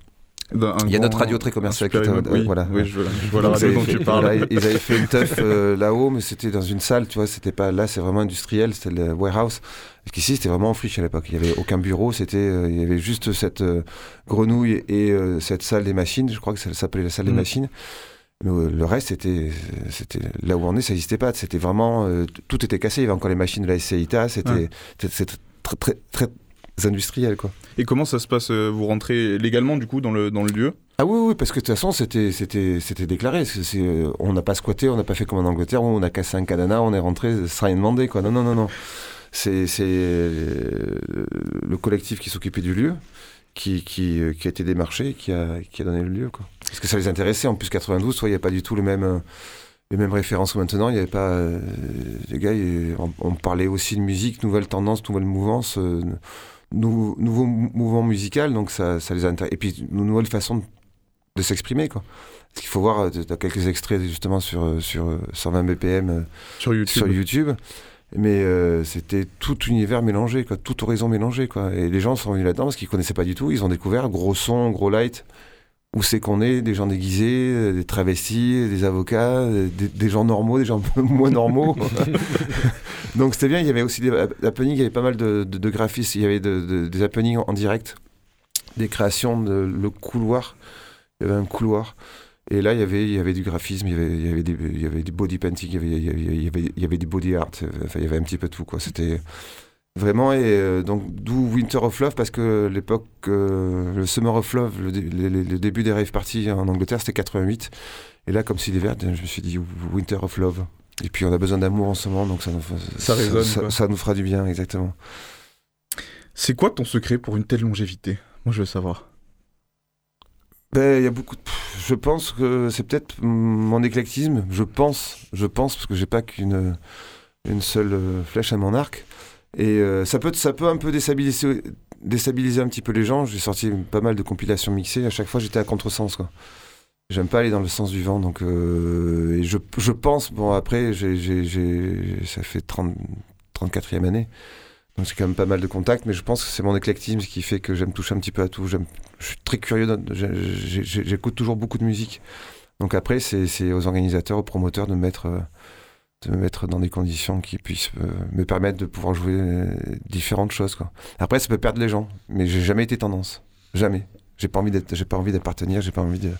d'un- un Il y a notre radio très commerciale qui était-. Oui, voilà, oui, je, vois- je vois la radio ils dont avaient tu fait- parles. voilà, ils avaient fait une teuf euh, là-haut, mais c'était dans une salle, tu vois, c'était pas là, c'est vraiment industriel, c'était le warehouse. Parce qu'ici, c'était vraiment en friche à l'époque. Il n'y avait aucun bureau, c'était, euh, il y avait juste cette euh, grenouille et cette salle des machines. Je crois que ça s'appelait la salle des Mm. machines. Mais euh, le reste, c'était, c'était là où on est, ça n'existait pas. C'était vraiment, euh, tout était cassé. Il y avait encore les machines de la SCITA. C'était, Ouais. c'était- c'était très, très, très industriel, quoi. Et comment ça se passe euh, Vous rentrez légalement du coup dans le, dans le lieu? Ah oui, oui, parce que de toute façon, c'était, c'était, c'était déclaré. C'est, on n'a pas squatté, on n'a pas fait comme en Angleterre, où on a cassé un cadenas, on est rentré sans rien demander, quoi. Non, non, non, non. C'est, c'est le collectif qui s'occupait du lieu, qui, qui, euh, qui a été démarché, qui a, qui a donné le lieu, quoi. Parce que ça les intéressait. En plus, 92, soit il n'y a pas du tout le même, euh, les mêmes références que maintenant. Il n'y avait pas. euh, les gars, on, on parlait aussi de musique, nouvelles tendances, nouvelles mouvances. euh, nou- nouveau mou- mouvement musical, donc ça, ça les intéresse. Et puis, une nouvelle façon de, de s'exprimer, quoi. Parce qu'il faut voir, tu as quelques extraits justement sur, sur euh, 120 BPM sur YouTube sur YouTube. Mais euh, c'était tout univers mélangé, quoi, tout horizon mélangé. Quoi. Et les gens sont venus là-dedans parce qu'ils connaissaient pas du tout. Ils ont découvert gros son, gros light. Où c'est qu'on est Des gens déguisés, euh, des travestis, des avocats, euh, des, des gens normaux, des gens <laughs> moins normaux. <laughs> Donc c'était bien. Il y avait aussi des happenings, il y avait pas mal de, de, de graphistes. Il y avait de- de- des happenings en, en direct, des créations de le couloir. Il y avait un couloir. Et là, il y avait, il y avait du graphisme, il y avait, il y avait, des, il y avait du body painting, il y avait, il y avait, il y avait, il y avait du body art, euh, enfin, il y avait un petit peu de tout, quoi. C'était vraiment, et euh, donc, d'où Winter of Love, parce que l'époque, euh, le Summer of Love, le, dé- le- le- le début des rave parties en Angleterre, c'était 88. Et là, comme s'il est vert, je me suis dit Winter of Love. Et puis, on a besoin d'amour en ce moment, donc ça nous, Ça résonne, ça, quoi. ça nous fera du bien, exactement. C'est quoi ton secret pour une telle longévité Moi je veux savoir. Ben, y a beaucoup. Je pense que c'est peut-être mon éclectisme. Je pense, je pense, parce que j'ai pas qu'une une seule euh, flèche à mon arc. Et euh, ça peut, ça peut un peu déstabiliser, déstabiliser un petit peu les gens. J'ai sorti pas mal de compilations mixées. À chaque fois, j'étais à contresens, quoi. J'aime pas aller dans le sens du vent, donc euh, et je, je pense. Bon, après, j'ai- ça fait 30, 34e année. Donc j'ai quand même pas mal de contacts, mais je pense que c'est mon éclectisme qui fait que j'aime toucher un petit peu à tout. J'aime, je suis très curieux, j'écoute toujours beaucoup de musique. Donc après, c'est aux organisateurs, aux promoteurs de mettre, euh, de me mettre dans des conditions qui puissent euh, me permettre de pouvoir jouer euh, différentes choses. Quoi. Après, ça peut perdre les gens, mais j'ai jamais été tendance. Jamais. J'ai pas envie d'être, j'ai pas envie d'appartenir, j'ai pas envie de.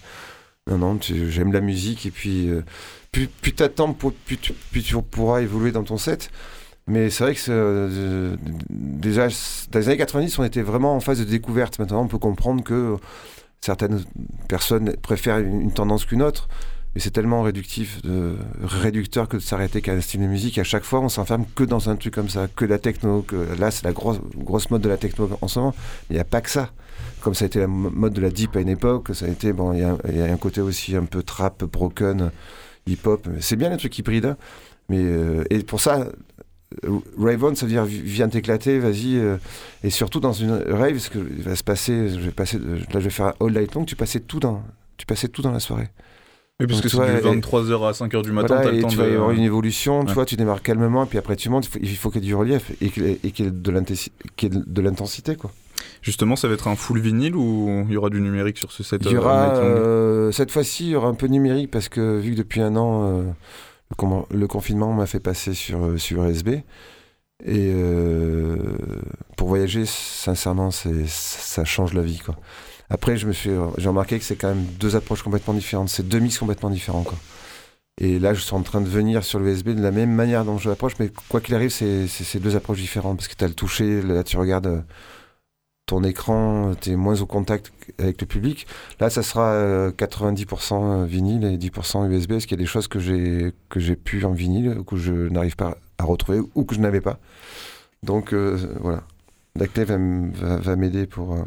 Non, non, j'aime la musique et puis euh, plus, plus t'attends, plus, tu- plus tu pourras évoluer dans ton set. Mais c'est vrai que euh, déjà, dans les années 90, on était vraiment en phase de découverte. Maintenant, on peut comprendre que certaines personnes préfèrent une, tendance qu'une autre. Mais c'est tellement réductif, de, réducteur que de s'arrêter qu'à un style de musique. À chaque fois, on s'enferme que dans un truc comme ça, que la techno. Que là, c'est la grosse, grosse mode de la techno en ce moment. Il n'y a pas que ça. Comme ça a été la mo- mode de la deep à une époque, ça a été bon. Il y, y a un côté aussi un peu trap, broken, hip-hop. C'est bien les trucs hybrides, hein. mais euh, et pour ça, euh, Rave ça veut dire vi- viens t'éclater, vas-y. euh, et surtout dans une rave, ce que va se passer, je vais passer, de- là je vais faire un all night long. Tu passais tout dans, tu passais tout dans la soirée. Oui, parce Donc, que tu c'est du et- 23h à 5h du matin, Voilà, t'as le temps tu de... vas avoir une évolution, tu Ouais. vois, tu démarres calmement, et puis après tu montes, il faut, il faut qu'il y ait du relief et qu'il y ait- y de l'intensi- qu'il y ait de l'intensité. quoi. Justement, ça va être un full vinyle ou il y aura du numérique sur ce set Il y euh, aura, euh, cette fois-ci, il y aura un peu de numérique parce que vu que depuis un an, euh, le, confinement m'a fait passer sur, euh, sur USB. Et euh, pour voyager, sincèrement, ça change la vie. Quoi. Après, j'ai remarqué que c'est quand même deux approches complètement différentes. C'est deux mix complètement différents. Quoi. Et là, je suis en train de venir sur le USB de la même manière dont je l'approche, mais quoi qu'il arrive, c'est deux approches différentes parce que tu as le toucher, là, tu regardes euh, ton écran, tu es moins au contact avec le public. Là, ça sera euh, 90% vinyle et 10% USB, parce qu'il y a des choses que j'ai que j'ai pu en vinyle que je n'arrive pas à retrouver ou que je n'avais pas. Donc euh, voilà, la clé va, m'aider pour, euh,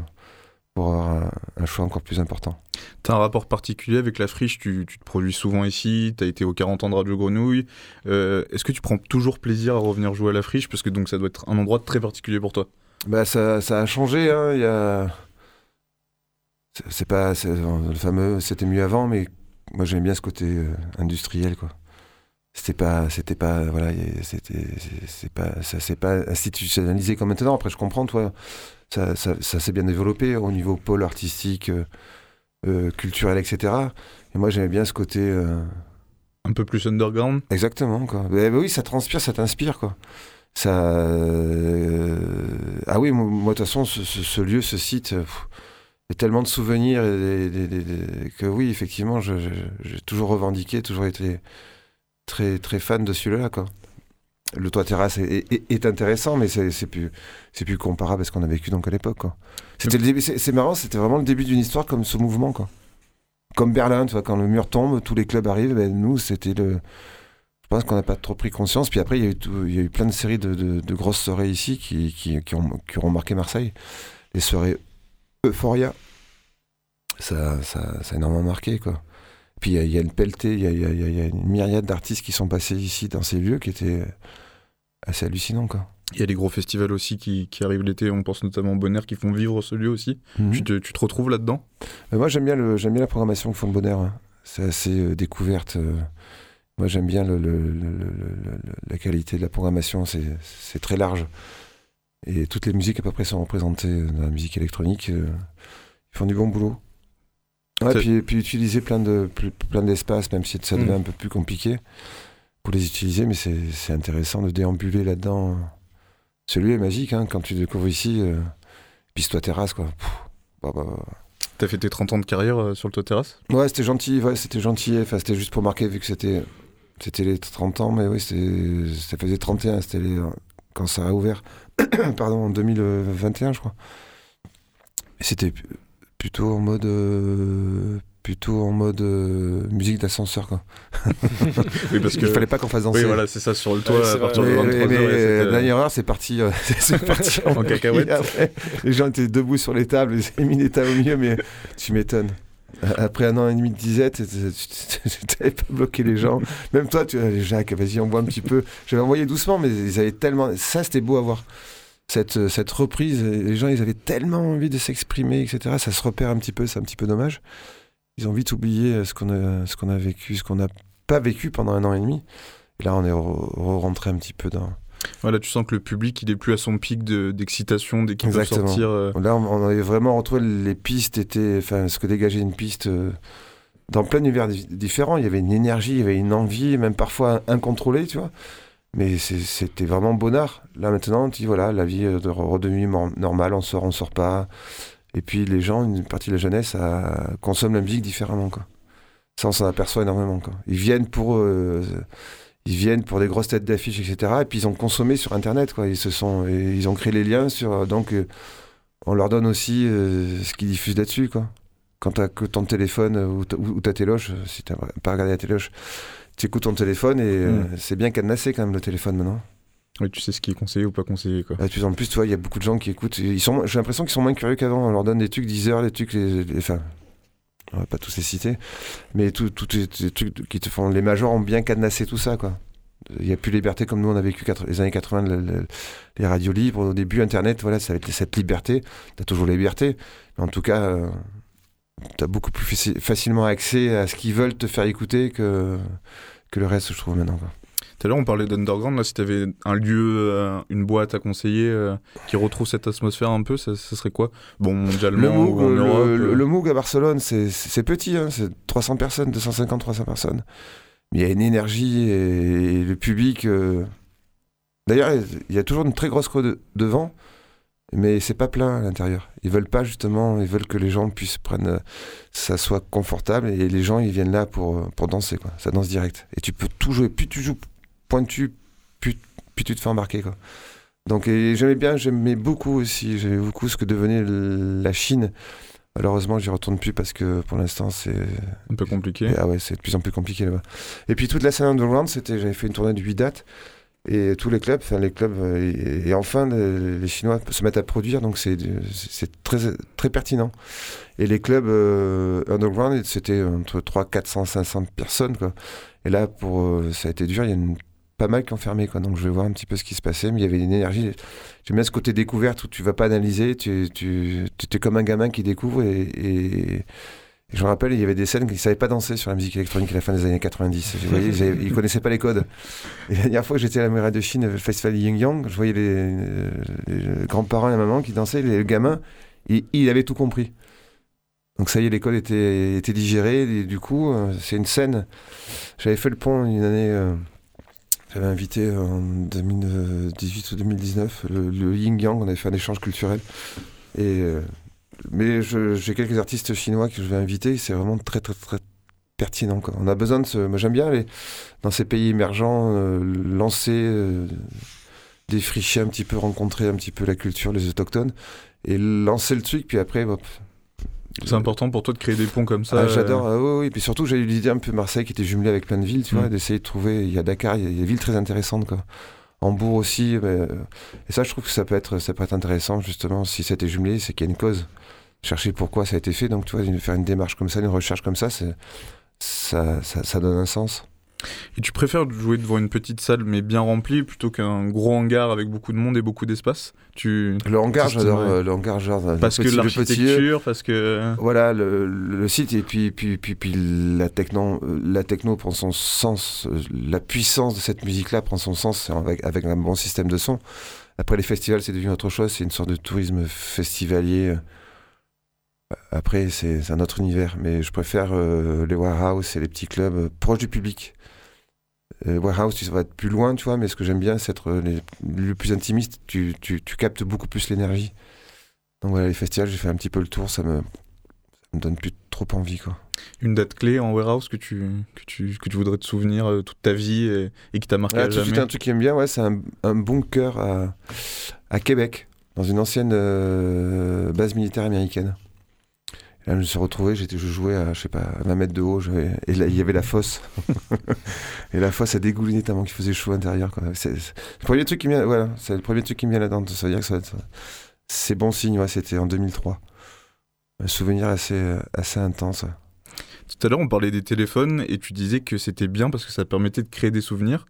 pour avoir un, choix encore plus important. T'as un rapport particulier avec la friche, tu, tu te produis souvent ici, t'as été aux 40 ans de Radio Grenouille. Euh, Est-ce que tu prends toujours plaisir à revenir jouer à la friche? Parce que donc ça doit être un endroit très particulier pour toi. Bah ça, ça a changé, hein, il y a... c'est- pas le fameux c'était mieux avant, mais moi j'aime bien ce côté euh, industriel quoi. C'était pas c'était pas voilà c'était c'est- pas ça c'est pas institutionnalisé comme maintenant. Après je comprends toi ça, ça, ça s'est bien développé au niveau pôle artistique, euh, euh, culturel etc. Et moi j'aimais bien ce côté Un peu plus underground Exactement, quoi. Mais, mais oui, ça transpire, ça t'inspire, quoi. Euh, Ah oui, moi, de toute façon, ce, ce- lieu, ce site, il y a tellement de souvenirs que oui, effectivement, j'ai toujours revendiqué, toujours été très, très fan de celui-là, quoi. Le toit terrasse est, intéressant, mais c'est plus, c'est plus comparable à ce qu'on a vécu donc à l'époque. C'était le début, c'est marrant, c'était vraiment le début d'une histoire comme ce mouvement, quoi. Comme Berlin, tu vois, quand le mur tombe, tous les clubs arrivent, ben, nous, c'était le. Je pense qu'on n'a pas trop pris conscience. Puis après, il y a eu, tout- il y a eu plein de séries de, de- de grosses soirées ici qui, qui, qui ont, qui auront marqué Marseille. Les soirées Euphoria, ça, ça, ça a énormément marqué, quoi. Puis il y a- il y, a une pelletée, il y a, y y une myriade d'artistes qui sont passés ici dans ces lieux qui étaient assez hallucinants, quoi. Il y a des gros festivals aussi qui, qui arrivent l'été, on pense notamment au Bonheur, qui font vivre ce lieu aussi. Mhm. Tu, te, tu te retrouves là-dedans? Mais moi, j'aime bien, le, j'aime bien la programmation que font le bonheur. hein. C'est assez euh, découverte. euh. Moi, j'aime bien le, le- le- la qualité de la programmation. C'est, très large. Et toutes les musiques, à peu près, sont représentées dans la musique électronique. euh. Ils font du bon boulot. Ouais, puis, puis utiliser plein, de, plein d'espaces, même si ça devient Mm. un peu plus compliqué pour les utiliser. Mais c'est, intéressant de déambuler là-dedans. Celui est magique hein, quand tu découvres ici. Euh, Piste-toi terrasse, quoi. Bah, bah, bah. T'as fait tes 30 ans de carrière euh, sur le toit terrasse? Ouais, c'était gentil, ouais, c'était gentil. Enfin, c'était juste pour marquer, vu que c'était, c'était les 30 ans, mais oui, c'était, ça faisait 31, c'était les- quand ça a ouvert, <coughs> pardon, en 2021, je crois. C'était plutôt en mode, euh, plutôt en mode euh, musique d'ascenseur, quoi. <laughs> Oui, parce Il fallait pas qu'on fasse danser. Oui, voilà, c'est ça, sur le toit à partir Mais, de mais, 23h. mais, euh, dernière heure, c'est parti, euh, <laughs> c'est <laughs> parti En cacahuète. Après, les gens étaient debout sur les tables, ils avaient mis des tables au milieu, mais tu m'étonnes. Après un an et demi de disette, tu <laughs> t'avais pas bloqué les gens. Même toi, tu allez, Jacques, vas-y, envoie un petit peu. J'avais envoyé doucement, mais ils avaient tellement. Ça, c'était beau à voir. Cette, cette reprise, les gens, ils avaient tellement envie de s'exprimer, etc. Ça se repère un petit peu, c'est un petit peu dommage. Ils ont vite oublié ce qu'on a, qu'on a vécu, ce qu'on n'a pas vécu pendant un an et demi. Et là, on est re- re- rentré un petit peu dans. Voilà, tu sens que le public, il est plus à son pic de- d'excitation dès qu'il peut sortir. euh, Là, on, on avait vraiment retrouvé les pistes étaient, enfin, ce que dégageait une piste euh, dans plein d'univers di- différents. Il y avait une énergie, il y avait une envie, même parfois incontrôlée, tu vois. Mais c'était vraiment bonheur. Là maintenant, tu dis voilà, la vie est redevenue mor- normale, on sort, on sort pas. Et puis les gens, une partie de la jeunesse, a- consomme la musique différemment, quoi. Ça, on s'en aperçoit énormément, quoi. Ils viennent pour, euh, ils viennent pour des grosses têtes d'affiches, etc. Et puis ils ont consommé sur Internet, quoi. Ils se sont, et ils ont créé les liens sur, donc euh, on leur donne aussi euh, ce qu'ils diffusent là-dessus, quoi. Quand t'as que ton téléphone euh, ou, ta- ou- ou ta téloche, euh, si t'as pas regardé la téloche, tu écoutes ton téléphone et euh, Mm. c'est bien cadenassé quand même le téléphone maintenant. Oui, tu sais ce qui est conseillé ou pas conseillé, quoi. Bah, de plus en plus, tu vois, il y a beaucoup de gens qui écoutent. Ils sont, j'ai l'impression qu'ils sont moins curieux qu'avant. On leur donne des trucs 10 heures, des trucs, les, les- enfin, on va pas tous les citer, mais tous les trucs qui te font. Les majors ont bien cadenassé tout ça, quoi. Il n'y a plus liberté comme nous on a vécu les années 80, le- le- les radios libres. Au début, Internet, voilà, ça va être cette liberté. Tu as toujours la liberté. En tout cas, tu as beaucoup plus faci- facilement accès à ce qu'ils veulent te faire écouter que, que le reste, je trouve, maintenant. Tout à l'heure, on parlait d'underground. Là, si tu avais un lieu, euh, une boîte à conseiller euh, qui retrouve cette atmosphère un peu, ça, ça serait quoi? Bon, mondialement Le Moog, ou en le, Europe le- euh, le Moog à Barcelone, c'est- petit, hein, c'est 300 personnes, 250, 300 personnes. Mais il y a une énergie et, le public. euh, D'ailleurs, il y a toujours une très grosse creux de- devant, mais c'est pas plein à l'intérieur. Ils veulent pas justement, ils veulent que les gens puissent prendre, ça soit confortable et les gens ils viennent là pour, pour danser quoi. Ça danse direct. Et tu peux tout jouer. Plus tu joues pointu, plus tu te fais embarquer quoi. Donc j'aimais bien, j'aimais beaucoup aussi, j'aimais beaucoup ce que devenait la Chine. Malheureusement, j'y retourne plus parce que pour l'instant c'est un peu compliqué. ah ouais, c'est de plus en plus compliqué là-bas. Et puis toute la scène underground, c'était, j'avais fait une tournée de 8 dates. Et tous les clubs, enfin les clubs, euh, et, et enfin les, Chinois se mettent à produire, donc c'est, très, très pertinent. Et les clubs euh, underground, c'était entre 300, 400, 500 personnes. Quoi. Et là, pour, euh, ça a été dur, il y a une- pas mal qui ont fermé. Quoi. Donc je vais voir un petit peu ce qui se passait, mais il y avait une énergie. J'aime bien ce côté découverte où tu vas pas analyser, tu, tu, comme un gamin qui découvre et, je me rappelle, il y avait des scènes qu'ils ne savaient pas danser sur la musique électronique à la fin des années 90. Vous voyez, ils, connaissaient pas les codes. La dernière fois que j'étais à la muraille de Chine, le festival Yin Yang, je voyais les, grands-parents et la maman qui dansaient, les gamins, et il avait tout compris. Donc ça y est, l'école était, était digérée, du coup, euh, c'est une scène. J'avais fait le pont une année, euh, j'avais invité en 2018 ou 2019 le, le Yin Yang, on avait fait un échange culturel. Et, euh, mais j'ai quelques artistes chinois que je vais inviter, c'est vraiment très très très pertinent. On a besoin de ce... Moi j'aime bien aller dans ces pays émergents, euh, lancer, euh, défricher un petit peu, rencontrer un petit peu la culture, les autochtones, et lancer le truc, puis après, hop. C'est important pour toi de créer des ponts comme ça. Ah, euh, J'adore, ah oui, oui. Et puis surtout, j'ai eu l'idée un peu Marseille qui était jumelée avec plein de villes, tu Mm. vois, d'essayer de trouver. Il y a Dakar, il y a des villes très intéressantes, quoi. Hambourg aussi. mais, euh, et ça, je trouve que ça peut être, ça peut être intéressant, justement, si ça a été jumelé, c'est qu'il y a une cause. Chercher pourquoi ça a été fait. Donc, tu vois, faire une démarche comme ça, une recherche comme ça, ça, ça, ça donne un sens. Et tu préfères jouer devant une petite salle mais bien remplie plutôt qu'un gros hangar avec beaucoup de monde et beaucoup d'espace? Tu Le hangar, j'adore. ouais. euh, Le hangar, j'adore. Parce que petit- euh, l'architecture, parce que Voilà le, le site et puis puis puis puis la techno euh, la techno prend son sens euh, la puissance de cette musique là prend son sens avec avec un bon système de son. Après les festivals c'est devenu autre chose c'est une sorte de tourisme festivalier. Après c'est un autre univers mais je préfère euh, les warehouse et les petits clubs proches du public. Euh, warehouse tu vas être plus loin tu vois mais ce que j'aime bien c'est être euh, les- le plus intimiste tu, tu, tu captes beaucoup plus l'énergie. Donc voilà les festivals j'ai fait un petit peu le tour ça me ça me donne plus trop envie quoi. une date clé en warehouse que tu, que tu, que tu voudrais te souvenir euh, toute ta vie et, et qui t'a marqué Ah, à tout de suite jamais. un truc qui aime bien ouais c'est un, un bunker à, à Québec dans une ancienne euh, base militaire américaine. Là je me suis retrouvé j'étais je jouais à je sais pas à 20 mètres de haut et là il y avait la fosse <laughs> et la fosse a dégouliné tellement qu'il faisait chaud à l'intérieur. C'est le premier truc qui me vient voilà c'est le premier truc qui me vient là-dedans ça veut dire que ça c'est bon signe ouais c'était en 2003 un souvenir assez assez intense ouais. Tout à l'heure, on parlait des téléphones et tu disais que c'était bien parce que ça permettait de créer des souvenirs.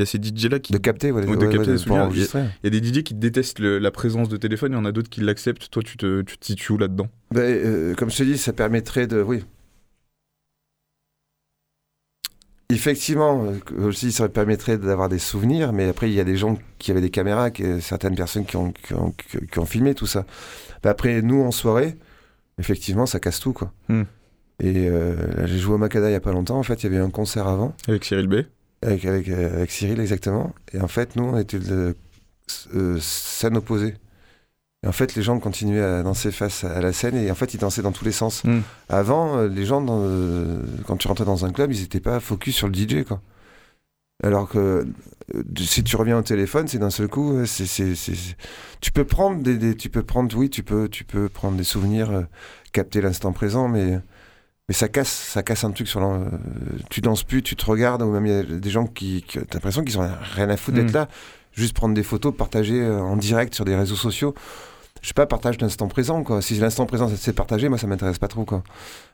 Il y a ces DJ là qui. de capter ouais, Ouais, de ouais, capter des pour. Il y a des DJ qui détestent le- la présence de téléphone, il y en a d'autres qui l'acceptent. Toi, tu te, tu te situes où là-dedans? Ben, euh, comme je te dis, ça permettrait de. Oui. Effectivement, euh, aussi, ça permettrait d'avoir des souvenirs, mais après, il y a des gens qui avaient des caméras, qui- certaines personnes qui ont, qui ont, qui ont filmé tout ça. Ben, après, nous, en soirée, effectivement, ça casse tout, quoi. Hmm. Et euh, j'ai joué au Macada il y a pas longtemps. En fait, il y avait un concert avant. Avec Cyril B. Avec, avec, euh, avec Cyril, exactement. Et en fait, nous, on était de euh, scène opposée. Et en fait, les gens continuaient à danser face à la scène et en fait, ils dansaient dans tous les sens. Mm. Avant, euh, les gens, dans, euh, quand tu rentrais dans un club, ils n'étaient pas focus sur le DJ, quoi. Alors que euh, si tu reviens au téléphone, c'est d'un seul coup, c'est, c'est, c'est- c'est- tu peux prendre des, des- tu peux prendre, oui, tu peux, tu peux prendre des souvenirs, capter l'instant présent, mais mais ça casse, ça casse un truc sur l'en- tu danses plus, tu te regardes, ou même il y a des gens qui, qui t'as l'impression qu'ils ont rien à foutre Mm. d'être là, juste prendre des photos, partager euh, en direct sur des réseaux sociaux. Je sais pas, partage l'instant présent, quoi. Si l'instant présent c'est partagé, moi ça m'intéresse pas trop, quoi.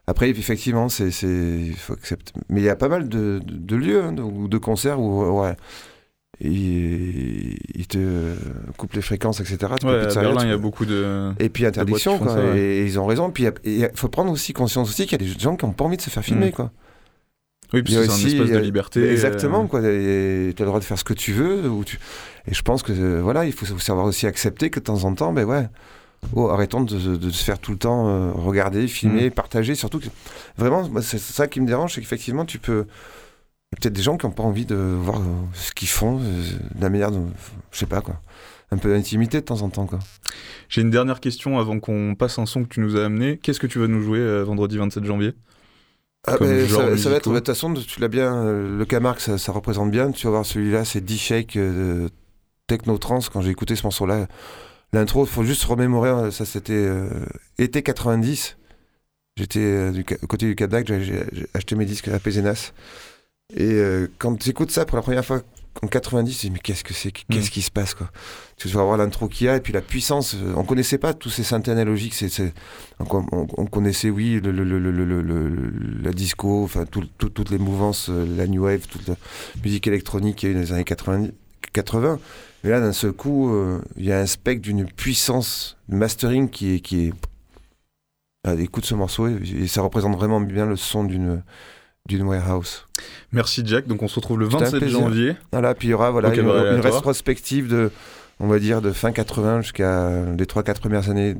Après, effectivement, c'est, faut accepter. Mais il y a pas mal de, de, de lieux, hein, de concerts où, ouais, ils, ils te coupent les fréquences, etc. Tu peux plus te à servir, Berlin, tu il y a beaucoup de. et puis interdiction, quoi. ça, ouais. et, et ils ont raison. Puis il faut prendre aussi conscience aussi qu'il y a des gens qui n'ont pas envie de se faire filmer, Mm. quoi. Oui, Il puis y a c'est un espace de euh, liberté. Exactement, euh, quoi. Tu as le droit de faire ce que tu veux. Ou tu... Et je pense que voilà, il faut savoir aussi accepter que de temps en temps, ben ouais. Oh, arrêtons de, se faire tout le temps euh, regarder, filmer, partager. Surtout que vraiment, c'est ça qui me dérange, c'est qu'effectivement, tu peux. Il y a peut-être des gens qui n'ont pas envie de voir euh, ce qu'ils font, euh, de la manière dont. Je sais pas, quoi. Un peu d'intimité de temps en temps, quoi. J'ai une dernière question avant qu'on passe un son que tu nous as amené. Qu'est-ce que tu vas nous jouer euh, vendredi 27 janvier? Ah, ben, ça, ça va être, de toute façon, tu l'as bien, euh, le Camargue, ça, ça représente bien. Tu vas voir celui-là, c'est D-Shake, euh, Techno Trance. Quand j'ai écouté ce morceau-là, l'intro, il faut juste remémorer, euh, ça c'était euh, été 90. J'étais du côté du j'ai- j'ai acheté mes disques à Pézenas. Et euh, quand tu écoutes ça pour la première fois en 90, tu te dis, mais qu'est-ce que c'est Qu'est-ce Mm. qui se passe quoi? Tu vas voir l'intro qu'il y a et puis la puissance. euh, On connaissait pas tous ces synthés analogiques. C'est, on, on- on connaissait, oui, le, le- le- la disco, enfin tout- tout- toutes les mouvances, euh, la new wave, toute la musique électronique qu'il y a eu dans les années 90, 80. Mais là, d'un seul coup, euh, il y a un spectre d'une puissance mastering qui est. Qui est... Ah, écoute ce morceau et, et ça représente vraiment bien le son d'une, d'une warehouse. Merci Jack. Donc on se retrouve le C'était un 27 plaisir. janvier. Voilà, puis il y aura voilà, une, bah, une aléatoire. rétrospective de, on va dire, de fin 80 jusqu'à les 3-4 premières années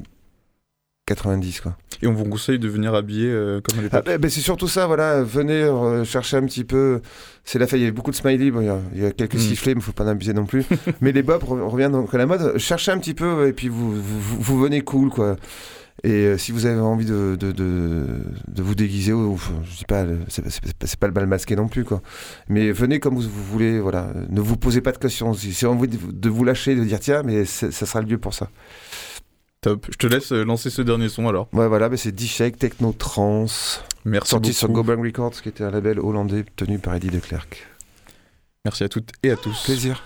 90. Quoi. Et on vous conseille de venir habiller euh, comme à Ah, l'époque. ben, ben, c'est surtout ça, voilà, venez euh, chercher un petit peu. C'est la fête, il y a beaucoup de smiley, bon, il y a- il y, a quelques Mm. sifflets, mais il faut pas en abuser non plus. <laughs> mais les bobs re- reviennent donc à la mode. Cherchez un petit peu et puis vous- vous venez cool, quoi. Et euh, si vous avez envie de, de, de, de vous déguiser, ou, je dis pas, c'est pas le bal masqué non plus, quoi. Mais venez comme vous, vous voulez, voilà. Ne vous posez pas de questions. Si vous envie de, vous lâcher, de dire tiens, mais ça sera le lieu pour ça. Top. Je te laisse euh, lancer ce dernier son alors. Ouais, voilà, ben, c'est D-Shake, Techno Trance, Merci sorti sur beaucoup. Goburn Records, qui était un label hollandais tenu par Eddie de Klerk. Merci à toutes et à tous. Plaisir.